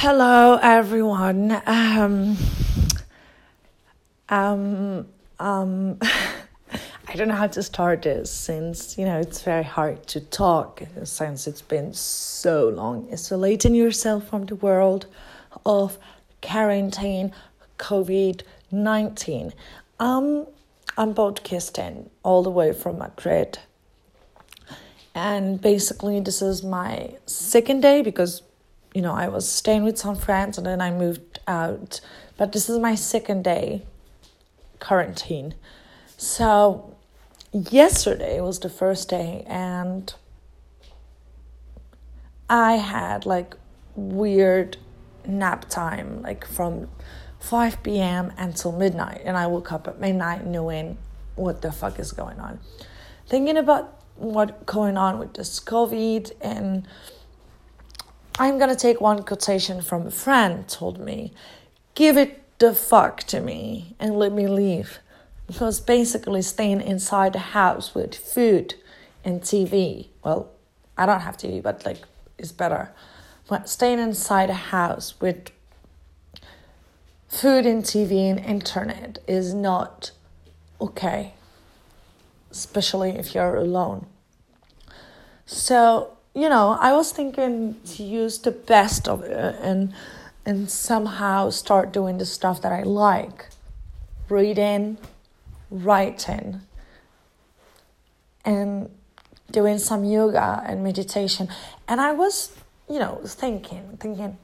Hello, everyone. Um, um, um, I don't know how to start this since, you know, it's very hard to talk since it's been so long isolating yourself from the world of quarantine, COVID 19. Um, I'm podcasting all the way from Madrid. And basically, this is my second day because you know, I was staying with some friends and then I moved out. But this is my second day quarantine. So yesterday was the first day and I had like weird nap time, like from 5 p.m. until midnight. And I woke up at midnight knowing what the fuck is going on. Thinking about what going on with this COVID and I'm gonna take one quotation from a friend told me, give it the fuck to me and let me leave. Because basically staying inside the house with food and TV, well, I don't have TV, but like it's better. But staying inside a house with food and TV and internet is not okay, especially if you're alone. So you know, I was thinking to use the best of it and and somehow start doing the stuff that I like. Reading, writing, and doing some yoga and meditation. And I was, you know, thinking, thinking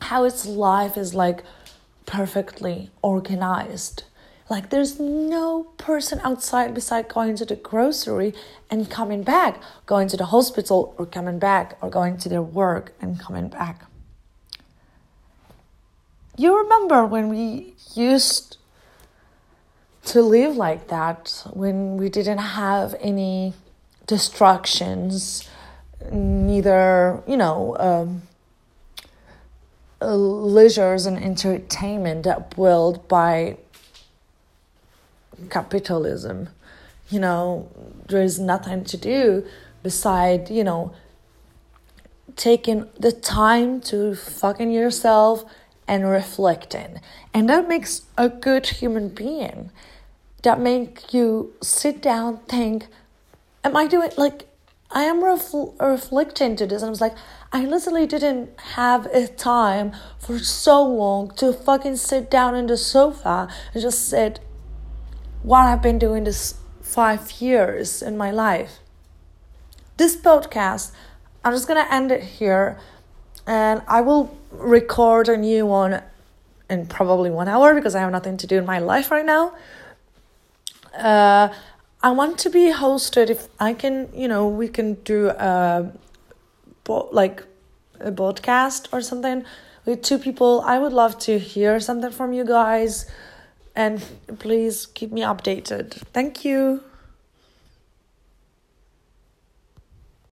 how its life is like perfectly organized like there's no person outside beside going to the grocery and coming back, going to the hospital or coming back, or going to their work and coming back. You remember when we used to live like that, when we didn't have any distractions, neither, you know, um, leisures and entertainment that built by capitalism. You know, there is nothing to do beside, you know, taking the time to fucking yourself and reflecting. And that makes a good human being. That make you sit down, think, am I doing like I am refl- reflecting to this and I was like, I literally didn't have a time for so long to fucking sit down in the sofa and just sit what I've been doing this five years in my life. This podcast, I'm just gonna end it here and I will record a new one in probably one hour because I have nothing to do in my life right now. Uh, I want to be hosted if I can, you know, we can do a like a podcast or something with two people. I would love to hear something from you guys and please keep me updated. Thank you.